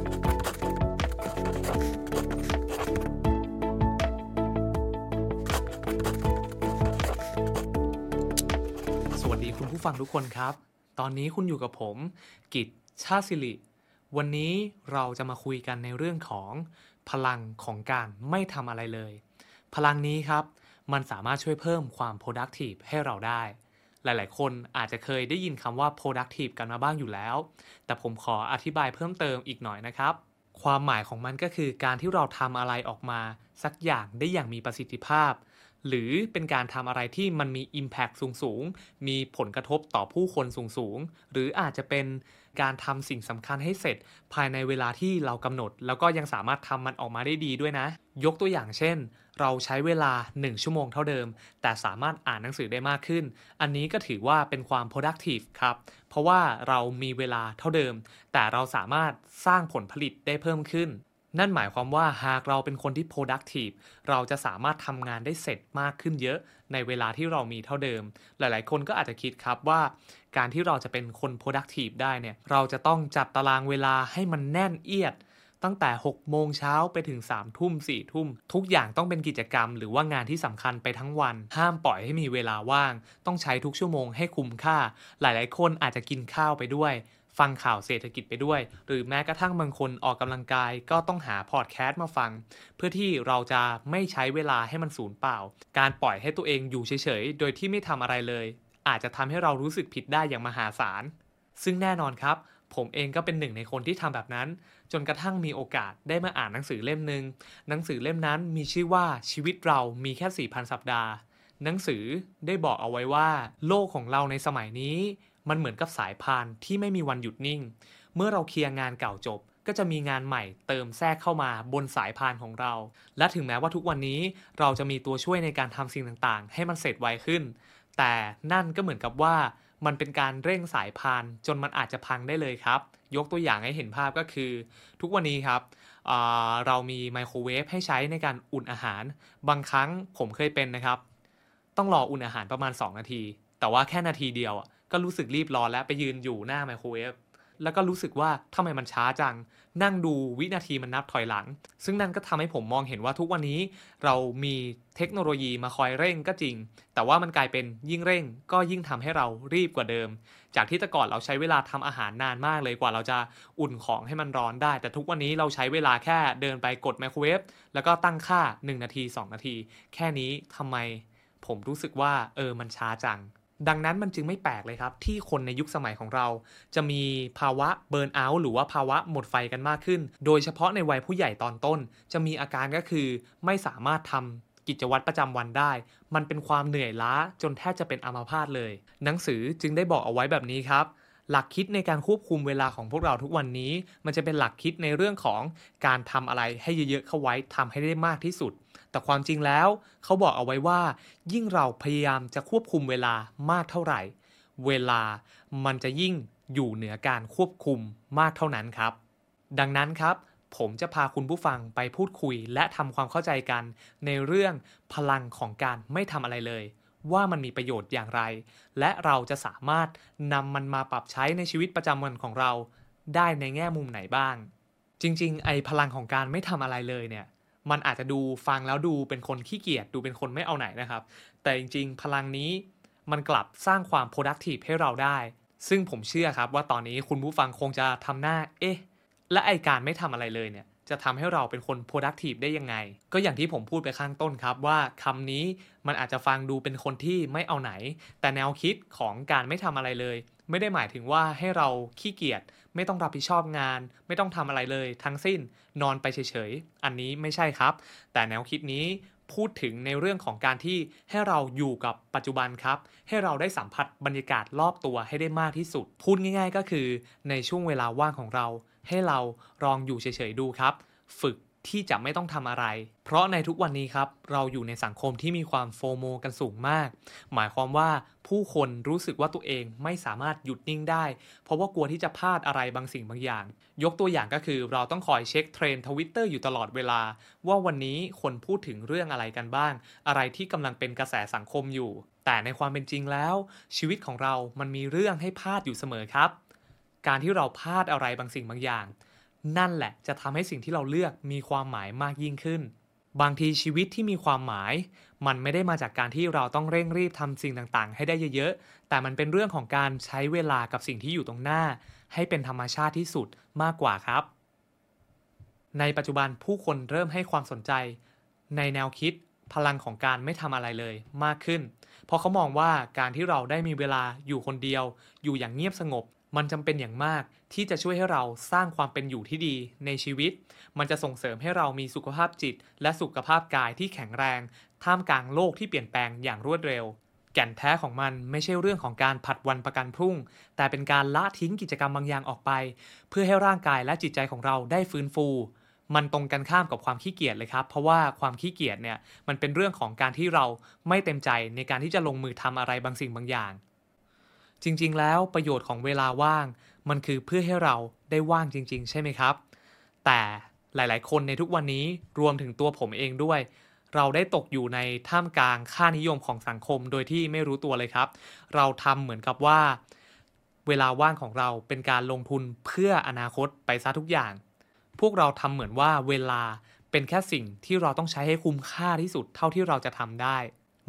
สวัสดีคุณผู้ฟังทุกคนครับ ตอนนี้คุณอยู่กับผม กิตชาสิริ วันนี้เราจะมาคุยกันในเรื่องของพลังของการไม่ทำอะไรเลย พลังนี้ครับ มันสามารถช่วยเพิ่มความ productive ให้เราได้ หลาย ๆ คนอาจจะเคยได้ยินคำว่า productive กันมาบ้างอยู่แล้ว แต่ผมขออธิบายเพิ่มเติมอีกหน่อยนะครับ ความหมายของมันก็คือการที่เราทำอะไรออกมาสักอย่างได้อย่างมีประสิทธิภาพ หรือเป็นการทำอะไรที่มันมี Impact สูงสูงๆมีผลกระทบต่อผู้คนสูงสูง ๆ หรืออาจจะเป็นการทำสิ่งสำคัญให้เสร็จ ภายในเวลาที่เรากำหนด แล้วก็ยังสามารถทำมันออกมาได้ดีด้วยนะ ยกตัวอย่างเช่น เราใช้เวลา 1 ชั่วโมงเท่าเดิม แต่สามารถอ่านหนังสือได้มากขึ้น อันนี้ก็ถือว่าเป็นความ productive ครับ เพราะว่าเรามีเวลาเท่าเดิม แต่เราสามารถสร้างผลผลิตได้เพิ่มขึ้น นั่นหมายความว่าหากเราเป็นคนที่ productive เราจะสามารถทำงานได้เสร็จมากขึ้นเยอะ ในเวลาที่เรามีเท่าเดิม หลายๆ คนก็อาจจะคิดครับว่า การที่เราจะเป็นคน productive ได้เนี่ย เราจะต้องจัดตารางเวลาให้มันแน่นเอียด ตั้งแต่ 6 โมงเช้าไปถึง 3 ทุ่ม 4 ทุ่ม ทุกอย่างต้องเป็นกิจกรรม หรือว่างานที่สำคัญไปทั้งวัน ห้ามปล่อยให้มีเวลาว่าง ต้องใช้ทุกชั่วโมงให้คุ้มค่า หลาย ๆ คนอาจจะกินข้าวไปด้วย ฟังข่าวเศรษฐกิจไปด้วย หรือแม้กระทั่งบางคนออกกำลังกายก็ต้องหาพอดแคสต์มาฟัง เพื่อที่เราจะไม่ใช้เวลาให้มันสูญเปล่า การปล่อยให้ตัวเองอยู่เฉย ๆ โดยที่ไม่ทำอะไรเลย อาจจะทำให้เรารู้สึกผิดได้อย่างมหาศาลซึ่งแน่นอนครับ ผมเองก็เป็นหนึ่งในคนที่ทำแบบนั้น จนกระทั่งมีโอกาสได้มาอ่านหนังสือเล่มหนึ่งหนังสือเล่มนั้นมีชื่อว่าชีวิตเรามีแค่ 4,000 สัปดาห์ หนังสือได้บอกเอาไว้ว่า โลกของเราในสมัยนี้ มันเหมือนกับสายพานที่ไม่มีวันหยุดนิ่ง เมื่อเราเคลียร์งานเก่าจบก็จะมีงานใหม่เติมแทรกเข้ามาบนสายพานของเรา และถึงแม้ว่าทุกวันนี้เราจะมีตัวช่วยในการทำสิ่งต่างๆ ให้มันเสร็จไวขึ้น แต่นั่นก็เหมือนกับว่า มันเป็นการเร่งสายพานจนมันอาจจะพังได้เลยครับ ยกตัวอย่างให้เห็นภาพก็คือ ทุกวันนี้ครับเรามีไมโครเวฟให้ใช้ในการอุ่นอาหาร บางครั้งผมเคยเป็นนะครับ ต้องรออุ่นอาหารประมาณ 2 นาที แต่ว่าแค่นาทีเดียวก็รู้สึกรีบร้อนแล้วไปยืนอยู่หน้าไมโครเวฟ แล้วก็รู้สึกว่าทำไมมันช้าจัง นั่งดูวินาทีมันนับถอยหลัง ซึ่งนั่นก็ทำให้ผมมองเห็นว่าทุกวันนี้ เรามีเทคโนโลยีมาคอยเร่งก็จริง แต่ว่ามันกลายเป็นยิ่งเร่ง ก็ยิ่งทำให้เรารีบกว่าเดิม จากที่แต่ก่อนเราใช้เวลาทำอาหารนานมากเลยกว่าเราจะอุ่นของให้มันร้อนได้ แต่ทุกวันนี้เราใช้เวลาแค่เดินไปกดไมโครเวฟแล้วก็ตั้งค่า 1 นาที 2 นาที แค่นี้ทำไมผมรู้สึกว่าเออมันช้าจัง ดังนั้นมันจึงไม่แปลกเลยครับ ที่คนในยุคสมัยของเรา จะมีภาวะเบิร์นเอาท์หรือว่าภาวะหมดไฟกันมากขึ้น โดยเฉพาะในวัยผู้ใหญ่ตอนต้น จะมีอาการก็คือไม่สามารถทำกิจวัตรประจำวันได้ มันเป็นความเหนื่อยล้าจนแทบจะเป็นอัมพาตเลย หนังสือจึงได้บอกเอาไว้แบบนี้ครับ หลักคิดในการควบคุมเวลาของพวกเราทุกวันนี้ มันจะเป็นหลักคิดในเรื่องของการทำอะไรให้เยอะๆเข้าไว้ทำให้ได้มากที่สุด แต่ความจริงแล้วเขาบอกเอาไว้ว่า ยิ่งเราพยายามจะควบคุมเวลามากเท่าไหร่ เวลามันจะยิ่งอยู่เหนือการควบคุมมากเท่านั้นครับ ดังนั้นครับ ผมจะพาคุณผู้ฟังไปพูดคุยและทำความเข้าใจกัน ในเรื่องพลังของการไม่ทำอะไรเลย ว่ามันมีประโยชน์อย่างไร และเราจะสามารถนำมันมาปรับใช้ในชีวิตประจำวันของเรา ได้ในแง่มุมไหนบ้าง จริง ๆ ไอพลังของการไม่ทำอะไรเลยเนี่ย มันอาจจะดูฟังแล้วดูเป็นคนขี้เกียจดูเป็นคนไม่เอาไหนนะครับ แต่จริง ๆ พลังนี้มันกลับสร้างความ productive ให้เราได้ ซึ่งผมเชื่อครับว่าตอนนี้คุณผู้ฟังคงจะทำหน้า เอ๊ะ และไอการไม่ทำอะไรเลยเนี่ย จะทำให้เราเป็นคน productive ได้ยังไง ก็อย่างที่ผมพูดไปข้างต้นครับว่าคำนี้มันอาจจะฟังดูเป็นคนที่ไม่เอาไหน แต่แนวคิดของการไม่ทำอะไรเลย ไม่ได้หมายถึงว่าให้เราขี้เกียจไม่ต้องรับผิดชอบงาน ไม่ต้องทำอะไรเลย ทั้งสิ้นนอนไปเฉยๆ อันนี้ไม่ใช่ครับ แต่แนวคิดนี้พูดถึงในเรื่องของการที่ให้เราอยู่กับปัจจุบันครับ ให้เราได้สัมผัสบรรยากาศรอบตัวให้ได้มากที่สุด พูดง่าย ๆ ก็คือ ในช่วงเวลาว่างของเรา ให้เราลองอยู่เฉยๆดูครับ ฝึกที่จะไม่ต้องทำอะไร เพราะในทุกวันนี้ครับ เราอยู่ในสังคมที่มีความ FOMO กันสูงมาก หมายความว่าผู้คนรู้สึกว่าตัวเองไม่สามารถหยุดนิ่งได้ เพราะว่ากลัวที่จะพลาดอะไรบางสิ่งบางอย่าง ยกตัวอย่างก็คือเราต้องคอยเช็คเทรนด์ทวิตเตอร์อยู่ตลอดเวลา ว่าวันนี้คนพูดถึงเรื่องอะไรกันบ้าง อะไรที่กำลังเป็นกระแสสังคมอยู่ แต่ในความเป็นจริงแล้ว ชีวิตของเรามันมีเรื่องให้พลาดอยู่เสมอครับ การที่เราพลาดอะไรบางสิ่งบางอย่าง นั่นแหละจะทำให้สิ่งที่เราเลือกมีความหมายมากยิ่งขึ้น บางทีชีวิตที่มีความหมาย มันไม่ได้มาจากการที่เราต้องเร่งรีบทำสิ่งต่างๆ ให้ได้เยอะๆ แต่มันเป็นเรื่องของการใช้เวลากับสิ่งที่อยู่ตรงหน้า ให้เป็นธรรมชาติที่สุดมากกว่าครับ ในปัจจุบันผู้คนเริ่มให้ความสนใจ ในแนวคิดพลังของการไม่ทำอะไรเลยมากขึ้น เพราะเขามองว่าการที่เราได้มีเวลาอยู่คนเดียว อยู่อย่างเงียบสงบ มันจำเป็นอย่างมากที่จะช่วยให้เราสร้างความเป็นอยู่ที่ดีในชีวิต มันจะส่งเสริมให้เรามีสุขภาพจิต และสุขภาพกายที่แข็งแรง ท่ามกลางโลกที่เปลี่ยนแปลงอย่างรวดเร็ว แก่นแท้ของมันไม่ใช่เรื่องของการผัดวันประกันพรุ่ง แต่เป็นการละทิ้งกิจกรรมบางอย่างออกไป เพื่อให้ร่างกายและจิตใจของเราได้ฟื้นฟูมันตรงกันข้ามกับความขี้เกียจเลยครับ เพราะว่าความขี้เกียจเนี่ยมันเป็นเรื่องของการที่เราไม่เต็มใจในการที่จะลงมือทำอะไรบางสิ่งบางอย่าง จริงๆ แล้วประโยชน์ของเวลาว่าง มันคือเพื่อให้เราได้ว่างจริง ๆ ใช่ไหมครับ แต่หลายๆ คนในทุกวันนี้รวมถึงตัวผมเองด้วย เราได้ตกอยู่ในท่ามกลางค่านิยมของสังคมโดยที่ไม่รู้ตัวเลยครับ เราทำเหมือนกับว่า เวลาว่างของเราเป็นการลงทุนเพื่ออนาคตไปซะทุกอย่าง พวกเราทำเหมือนว่าเวลาเป็นแค่สิ่งที่เราต้องใช้ให้คุ้มค่าที่สุดเท่าที่เราจะทำได้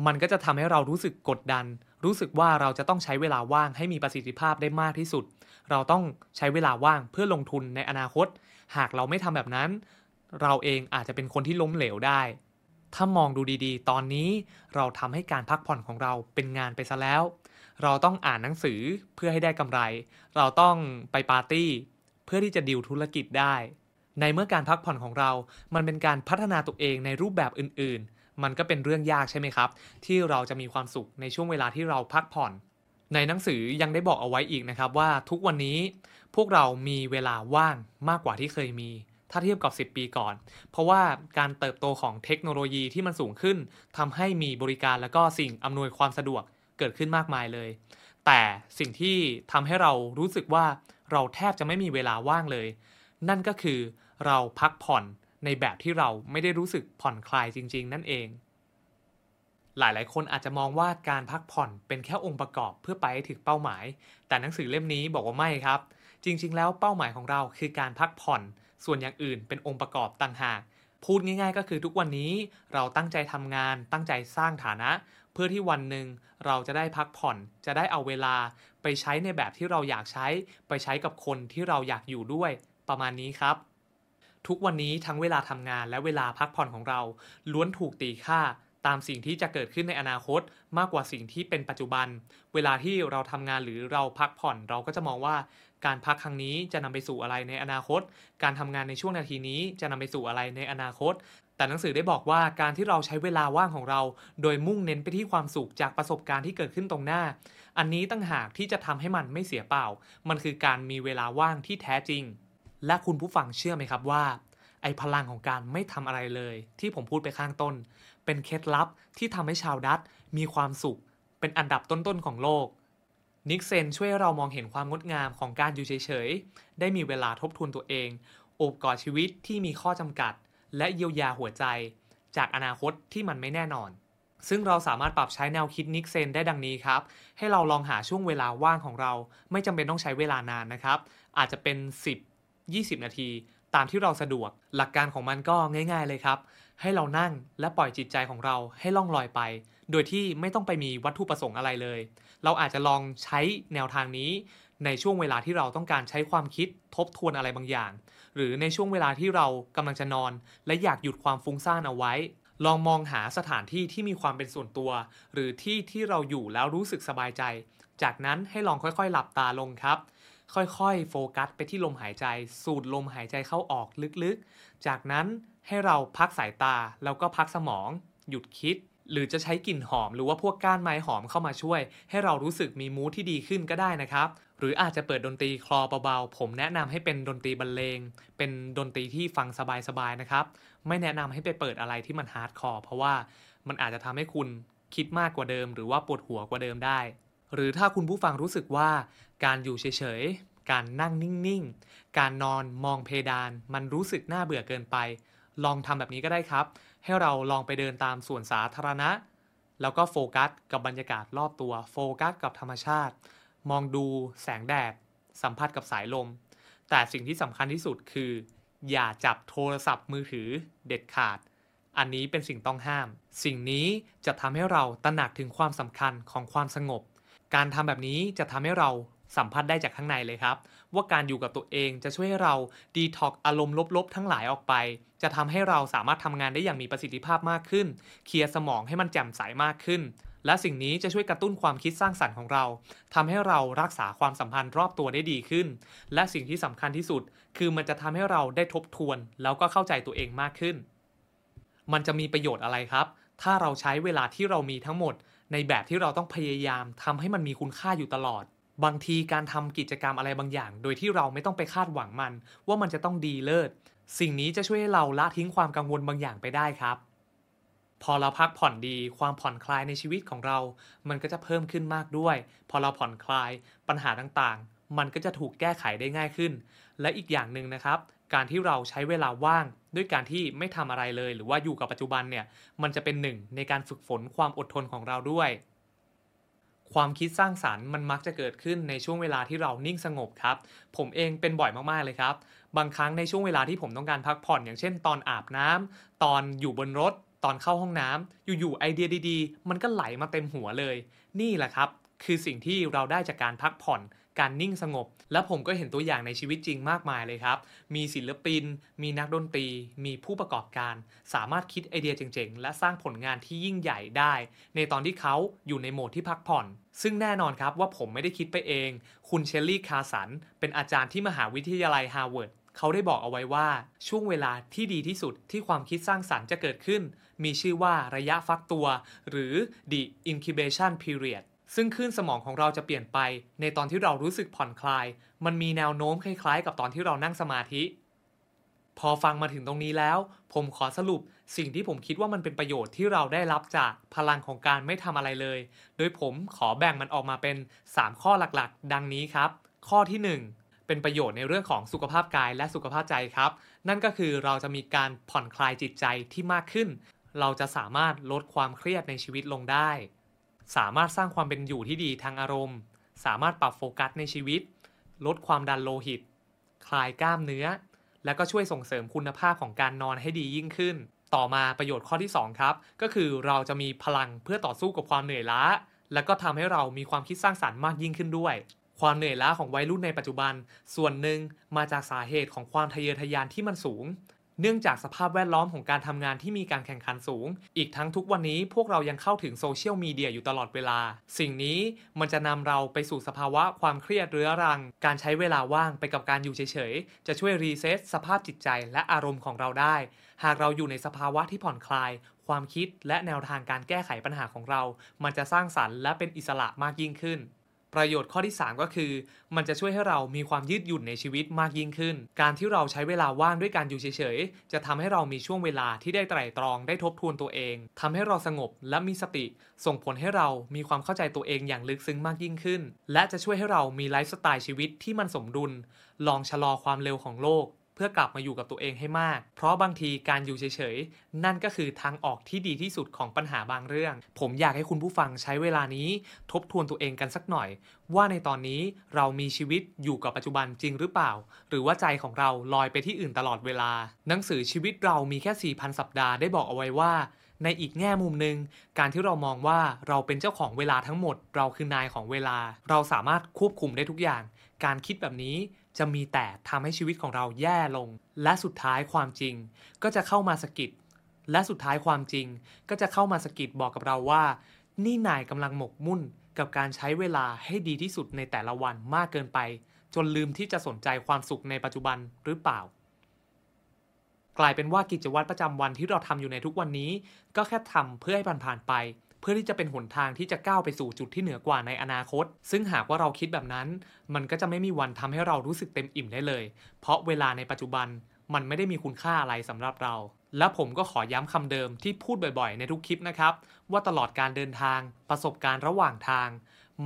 มันก็จะทำให้เรารู้สึกกดดัน รู้สึกว่าเราจะต้องใช้เวลาว่างให้มีประสิทธิภาพได้มากที่สุด เราต้องใช้เวลาว่างเพื่อลงทุนในอนาคต หากเราไม่ทำแบบนั้น เราเองอาจจะเป็นคนที่ล้มเหลวได้ ถ้ามองดูดีๆ ตอนนี้เราทำให้การพักผ่อนของเราเป็นงานไปซะแล้ว เราต้องอ่านหนังสือเพื่อให้ได้กำไร เราต้องไปปาร์ตี้ เพื่อที่จะดิวธุรกิจได้ ในเมื่อการพักผ่อนของเรา มันเป็นการพัฒนาตัวเองในรูปแบบอื่นๆ มันก็เป็นเรื่องยากใช่ไหมครับ ที่เราจะมีความสุขในช่วงเวลาที่เราพักผ่อน ในหนังสือยังได้บอกเอาไว้อีกนะครับว่าทุกวันนี้พวกเรามีเวลาว่างมากกว่าที่เคยมี ถ้าเทียบกับ 10 ปีก่อน เพราะว่าการเติบโตของเทคโนโลยีที่มันสูงขึ้นทำให้มีบริการและก็สิ่งอำนวยความสะดวกเกิดขึ้นมากมายเลย แต่สิ่งที่ทำให้เรารู้สึกว่าเราแทบจะไม่มีเวลาว่างเลย นั่นก็คือเราพักผ่อน ในแบบที่เราไม่ได้รู้สึกผ่อนคลายจริง ๆ นั่นเอง หลายๆ คนอาจจะมองว่าการพักผ่อนเป็นแค่องค์ประกอบเพื่อไปให้ถึงเป้าหมาย แต่หนังสือเล่มนี้บอกว่าไม่ครับ จริง ๆ แล้วเป้าหมายของเราคือการพักผ่อน ส่วนอย่างอื่นเป็นองค์ประกอบต่างหาก พูดง่ายๆ ก็คือทุกวันนี้เราตั้งใจทำงาน ตั้งใจสร้างฐานะ เพื่อที่วันหนึ่งเราจะได้พักผ่อน จะได้เอาเวลาไปใช้ในแบบที่เราอยากใช้ ไปใช้กับคนที่เราอยากอยู่ด้วย ประมาณนี้ครับ ทุกวันนี้ทั้งเวลาทำงานและเวลาพักผ่อนของเรา ล้วนถูกตีค่าตามสิ่งที่จะเกิดขึ้นในอนาคตมากกว่าสิ่งที่เป็นปัจจุบัน เวลาที่เราทำงานหรือเราพักผ่อนเราก็จะมองว่า การพักครั้งนี้จะนำไปสู่อะไรในอนาคต การทำงานในช่วงนาทีนี้จะนำไปสู่อะไรในอนาคต แต่หนังสือได้บอกว่าการที่เราใช้เวลาว่างของเรา โดยมุ่งเน้นไปที่ความสุขจากประสบการณ์ที่เกิดขึ้นตรงหน้า อันนี้ตั้งหากที่จะทำให้มันไม่เสียเปล่า มันคือการมีเวลาว่างที่แท้จริง และคุณผู้ฟังเชื่อไหมครับว่า ไอพลังของการไม่ทำอะไรเลย ที่ผมพูดไปข้างต้น เป็นเคล็ดลับที่ทำให้ชาวดัตมีความสุข เป็นอันดับต้นๆของโลกniksen ช่วยเรามองเห็นความงดงามของการอยู่เฉยๆ ได้มีเวลาทบทวนตัวเองโอบกอดชีวิตที่มีข้อจำกัด และเยียวยาหัวใจ จากอนาคตที่มันไม่แน่นอน ซึ่งเราสามารถปรับใช้แนวคิด niksen ได้ดังนี้ครับ ให้เราลองหาช่วงเวลาว่างของเรา ไม่จำเป็นต้องใช้เวลานานนะครับ อาจจะเป็น 10 20 นาที ตามที่เราสะดวก หลักการของมันก็ง่าย ๆเลยครับ ให้เรานั่งและปล่อยจิตใจของเราให้ล่องลอยไป โดยที่ไม่ต้องไปมีวัตถุประสงค์อะไรเลย เราอาจจะลองใช้แนวทางนี้ ในช่วงเวลาที่เราต้องการใช้ความคิดทบทวนอะไรบางอย่าง หรือในช่วงเวลาที่เรากำลังจะนอน และอยากหยุดความฟุ้งซ่านเอาไว้ลองมองหาสถานที่ที่มีความเป็นส่วนตัว หรือที่ที่เราอยู่แล้วรู้สึกสบายใจ จากนั้นให้ลองค่อยๆ หลับตาลงครับ ค่อยๆ โฟกัสไปที่ลมหายใจ สูดลมหายใจเข้าออกลึกๆ จากนั้นให้เราพักสายตาแล้วก็พักสมอง หยุดคิด หรือจะใช้กลิ่นหอมหรือว่าพวกก้านไม้หอมเข้ามาช่วย ให้เรารู้สึกมี mood ที่ดีขึ้นก็ได้นะครับ หรืออาจจะเปิดดนตรีคลอเบาๆ ผมแนะนำให้เป็นดนตรีบรรเลง เป็นดนตรีที่ฟังสบายๆนะครับ ไม่แนะนำให้ไปเปิดอะไรที่มัน hardcore เพราะว่ามันอาจจะทำให้คุณคิดมากกว่าเดิม หรือว่าปวดหัวกว่าเดิมได้ หรือถ้าคุณผู้ฟังรู้สึกว่าการอยู่เฉยๆ การนั่งนิ่งๆ การนอนมองเพดาน มันรู้สึกน่าเบื่อเกินไป ลองทำแบบนี้ก็ได้ครับ ให้เราลองไปเดินตามสวนสาธารณะ แล้วก็โฟกัสกับบรรยากาศรอบตัว โฟกัสกับธรรมชาติ มองดูแสงแดด สัมผัสกับสายลม แต่สิ่งที่สำคัญที่สุดคือ อย่าจับโทรศัพท์มือถือเด็ดขาดอันนี้เป็นสิ่งต้องห้าม สิ่งนี้จะทำให้เราตระหนักถึงความสำคัญของความสงบ การทำแบบนี้จะทำให้เราสัมผัสได้จากข้างในเลยครับ ว่าการอยู่กับตัวเองจะช่วยให้เราดีท็อกอารมณ์ลบๆ ทั้งหลายออกไป จะทำให้เราสามารถทำงานได้อย่างมีประสิทธิภาพมากขึ้น เคลียร์สมองให้มันแจ่มใสมากขึ้น และสิ่งนี้จะช่วยกระตุ้นความคิดสร้างสรรค์ของเราทำให้เรารักษาความสัมพันธ์รอบตัวได้ดีขึ้น และสิ่งที่สำคัญที่สุด คือมันจะทำให้เราได้ทบทวน แล้วก็เข้าใจตัวเองมากขึ้น มันจะมีประโยชน์อะไรครับ ถ้าเราใช้เวลาที่เรามีทั้งหมด ในแบบที่เราต้องพยายามทำให้มันมีคุณค่าอยู่ตลอด บางทีการทำกิจกรรมอะไรบางอย่าง โดยที่เราไม่ต้องไปคาดหวังมัน ว่ามันจะต้องดีเลิศสิ่งนี้จะช่วยให้เราละทิ้งความกังวลบางอย่างไปได้ครับ พอเราพักผ่อนดีความผ่อนคลายในชีวิตของเรา มันก็จะเพิ่มขึ้นมากด้วย พอเราผ่อนคลายปัญหาต่างๆ มันก็จะถูกแก้ไขได้ง่ายขึ้น และอีกอย่างหนึ่งนะครับ การที่เราใช้เวลาว่างด้วยการที่ไม่ทำอะไรเลย หรือว่าอยู่กับปัจจุบันเนี่ยมันจะเป็นหนึ่งในการฝึกฝนความอดทนของเราด้วย ความคิดสร้างสารรค์มันมักจะเกิดขึ้นในช่วงเวลาที่เรานิ่งสงบครับ ผมเองเป็นบ่อยมากๆเลยครับ บางครั้งในช่วงเวลาที่ผมต้องการพักผ่อน อย่างเช่น ตอนอาบน้ำตอนอยู่บนรถ ตอนเข้าห้องน้ำอยู่ๆไอเดียดีๆ มันก็ไหลมาเต็มหัวเลย นี่แหละครับ คือสิ่งที่เราได้จากการพักผ่อน การนิ่งสงบ และผมก็เห็นตัวอย่างในชีวิตจริงมากมายเลยครับ มีศิลปิน มีนักดนตรี มีผู้ประกอบการ สามารถคิดไอเดียเจ๋งๆ และสร้างผลงานที่ยิ่งใหญ่ได้ ในตอนที่เขาอยู่ในโหมดที่พักผ่อน ซึ่งแน่นอนครับว่าผมไม่ได้คิดไปเอง คุณเชลลี่คาสัน เป็นอาจารย์ที่มหาวิทยาลัยฮาร์วาร์ดเขาได้บอกเอาไว้ว่าช่วงเวลาที่ดีที่สุดที่ความคิดสร้างสรรค์จะเกิดขึ้น มีชื่อว่าระยะฟักตัว หรือ the incubation period ซึ่งคลื่นสมองของเราจะเปลี่ยนไป ในตอนที่เรารู้สึกผ่อนคลาย มันมีแนวโน้มคล้ายๆ กับตอนที่เรานั่งสมาธิ พอฟังมาถึงตรงนี้แล้ว ผมขอสรุปสิ่งที่ผมคิดว่ามันเป็นประโยชน์ที่เราได้รับจากพลังของการไม่ทำอะไรเลย โดยผมขอแบ่งมันออกมาเป็น 3 ข้อหลักๆ ดังนี้ครับ ข้อที่ 1เป็นประโยชน์ในเรื่องของสุขภาพกายและสุขภาพใจครับ นั่นก็คือเราจะมีการผ่อนคลายจิตใจที่มากขึ้น เราจะสามารถลดความเครียดในชีวิตลงได้ สามารถสร้างความเป็นอยู่ที่ดีทางอารมณ์ สามารถปรับโฟกัสในชีวิต ลดความดันโลหิต คลายกล้ามเนื้อ และก็ช่วยส่งเสริมคุณภาพของการนอนให้ดียิ่งขึ้น ต่อมาประโยชน์ข้อที่ 2 ครับ ก็คือเราจะมีพลังเพื่อต่อสู้กับความเหนื่อยล้า และก็ทำให้เรามีความคิดสร้างสรรค์มากยิ่งขึ้นด้วย ความเหนื่อยล้าของวัยรุ่นในปัจจุบัน ส่วนหนึ่งมาจากสาเหตุของความทะเยอทะยานที่มันสูง เนื่องจากสภาพแวดล้อมของการทำงานที่มีการแข่งขันสูง อีกทั้งทุกวันนี้พวกเรายังเข้าถึงโซเชียลมีเดียอยู่ตลอดเวลา สิ่งนี้มันจะนำเราไปสู่สภาวะความเครียดเรื้อรัง การใช้เวลาว่างไปกับการอยู่เฉยๆ จะช่วยรีเซ็ตสภาพจิตใจและอารมณ์ของเราได้ หากเราอยู่ในสภาวะที่ผ่อนคลาย ความคิดและแนวทางการแก้ไขปัญหาของเรา มันจะสร้างสรรค์และเป็นอิสระมากยิ่งขึ้น ประโยชน์ข้อที่ 3 ก็คือ มันจะช่วยให้เรามีความยืดหยุ่นในชีวิตมากยิ่งขึ้น การที่เราใช้เวลาว่างด้วยการอยู่เฉยๆ จะทำให้เรามีช่วงเวลาที่ได้ไตร่ตรองได้ทบทวนตัวเองทำให้เราสงบและมีสติ ส่งผลให้เรามีความเข้าใจตัวเองอย่างลึกซึ้งมากยิ่งขึ้น และจะช่วยให้เรามีไลฟ์สไตล์ชีวิตที่มันสมดุล ลองชะลอความเร็วของโลก เพื่อกลับมาอยู่กับตัวเองให้มาก เพราะบางทีการอยู่เฉยๆ นั่นก็คือทางออกที่ดีที่สุดของปัญหาบางเรื่อง ผมอยากให้คุณผู้ฟังใช้เวลานี้ ทบทวนตัวเองกันสักหน่อย ว่าในตอนนี้เรามีชีวิตอยู่กับปัจจุบันจริงหรือเปล่า หรือว่าใจของเราลอยไปที่อื่นตลอดเวลา หนังสือชีวิตเรามีแค่ 4,000 สัปดาห์ได้บอกเอาไว้ว่าในอีกแง่มุมหนึ่งการที่เรามองว่าเราเป็นเจ้าของเวลาทั้งหมด เราคือนายของเวลา เราสามารถควบคุมได้ทุกอย่าง การคิดแบบนี้ จะมีแต่ทำให้ชีวิตของเราแย่ลง และสุดท้ายความจริง ก็จะเข้ามาสะกิดและสุดท้ายความจริง ก็จะเข้ามาสะกิดบอกกับเราว่า นี่นายกำลังหมกมุ่นกับการใช้เวลาให้ดีที่สุดในแต่ละวันมากเกินไป จนลืมที่จะสนใจความสุขในปัจจุบันหรือเปล่า กลายเป็นว่ากิจวัตรประจำวันที่เราทำอยู่ในทุกวันนี้ ก็แค่ทำเพื่อให้ผ่านๆไป เพื่อที่จะเป็นหนทางที่จะก้าวไปสู่จุดที่เหนือกว่าในอนาคต ซึ่งหากว่าเราคิดแบบนั้น มันก็จะไม่มีวันทำให้เรารู้สึกเต็มอิ่มได้เลย เพราะเวลาในปัจจุบันมันไม่ได้มีคุณค่าอะไรสำหรับเรา และผมก็ขอย้ำคำเดิมที่พูดบ่อยๆ ในทุกคลิปนะครับ ว่าตลอดการเดินทาง ประสบการณ์ระหว่างทาง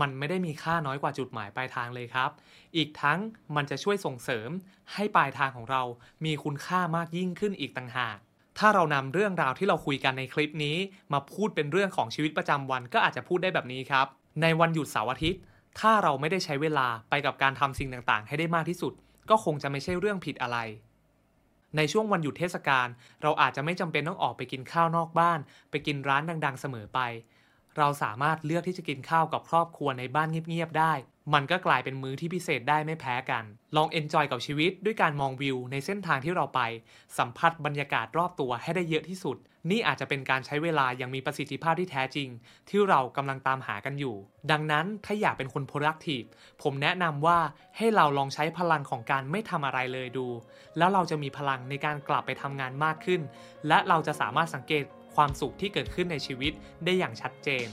มันไม่ได้มีค่าน้อยกว่าจุดหมายปลายทางเลยครับ อีกทั้งมันจะช่วยส่งเสริม ให้ปลายทางของเรามีคุณค่ามากยิ่งขึ้นอีกต่างหาก ถ้าเรานำเรื่องราวที่เราคุยกันในคลิปนี้ มาพูดเป็นเรื่องของชีวิตประจำวันก็อาจจะพูดได้แบบนี้ครับ ในวันหยุดเสาร์อาทิตย์ ถ้าเราไม่ได้ใช้เวลาไปกับการทำสิ่งต่างๆ ให้ได้มากที่สุด ก็คงจะไม่ใช่เรื่องผิดอะไร ในช่วงวันหยุดเทศกาลเราอาจจะไม่จำเป็นต้องออกไปกินข้าวนอกบ้าน ไปกินร้านดัง ๆ เสมอไป เราสามารถเลือกที่จะกินข้าวกับครอบครัวในบ้านเงียบๆได้ มันก็กลายเป็นมื้อที่พิเศษได้ไม่แพ้กัน ลองเอนจอยกับชีวิตด้วยการมองวิวในเส้นทางที่เราไป สัมผัสบรรยากาศรอบตัวให้ได้เยอะที่สุด นี่อาจจะเป็นการใช้เวลาอย่างมีประสิทธิภาพที่แท้จริง ที่เรากำลังตามหากันอยู่ ดังนั้นถ้าอยากเป็นคน productive ผมแนะนำว่าให้เราลองใช้พลังของการไม่ทำอะไรเลยดู แล้วเราจะมีพลังในการกลับไปทำงานมากขึ้น และเราจะสามารถสังเกตความสุขที่เกิดขึ้นในชีวิตได้อย่างชัดเจน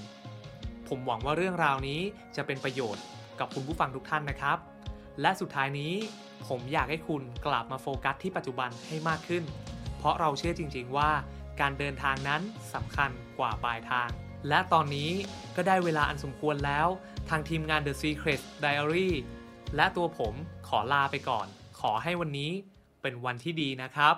ผมหวังว่าเรื่องราวนี้จะเป็นประโยชน์ กับคุณผู้ฟังทุกท่านนะครับ และสุดท้ายนี้ผมอยากให้คุณกลับมาโฟกัสที่ปัจจุบันให้มากขึ้น เพราะเราเชื่อจริงๆว่า การเดินทางนั้นสำคัญกว่าปลายทาง และตอนนี้ก็ได้เวลาอันสมควรแล้ว ทางทีมงาน The Secret Diary และตัวผมขอลาไปก่อน ขอให้วันนี้เป็นวันที่ดีนะครับ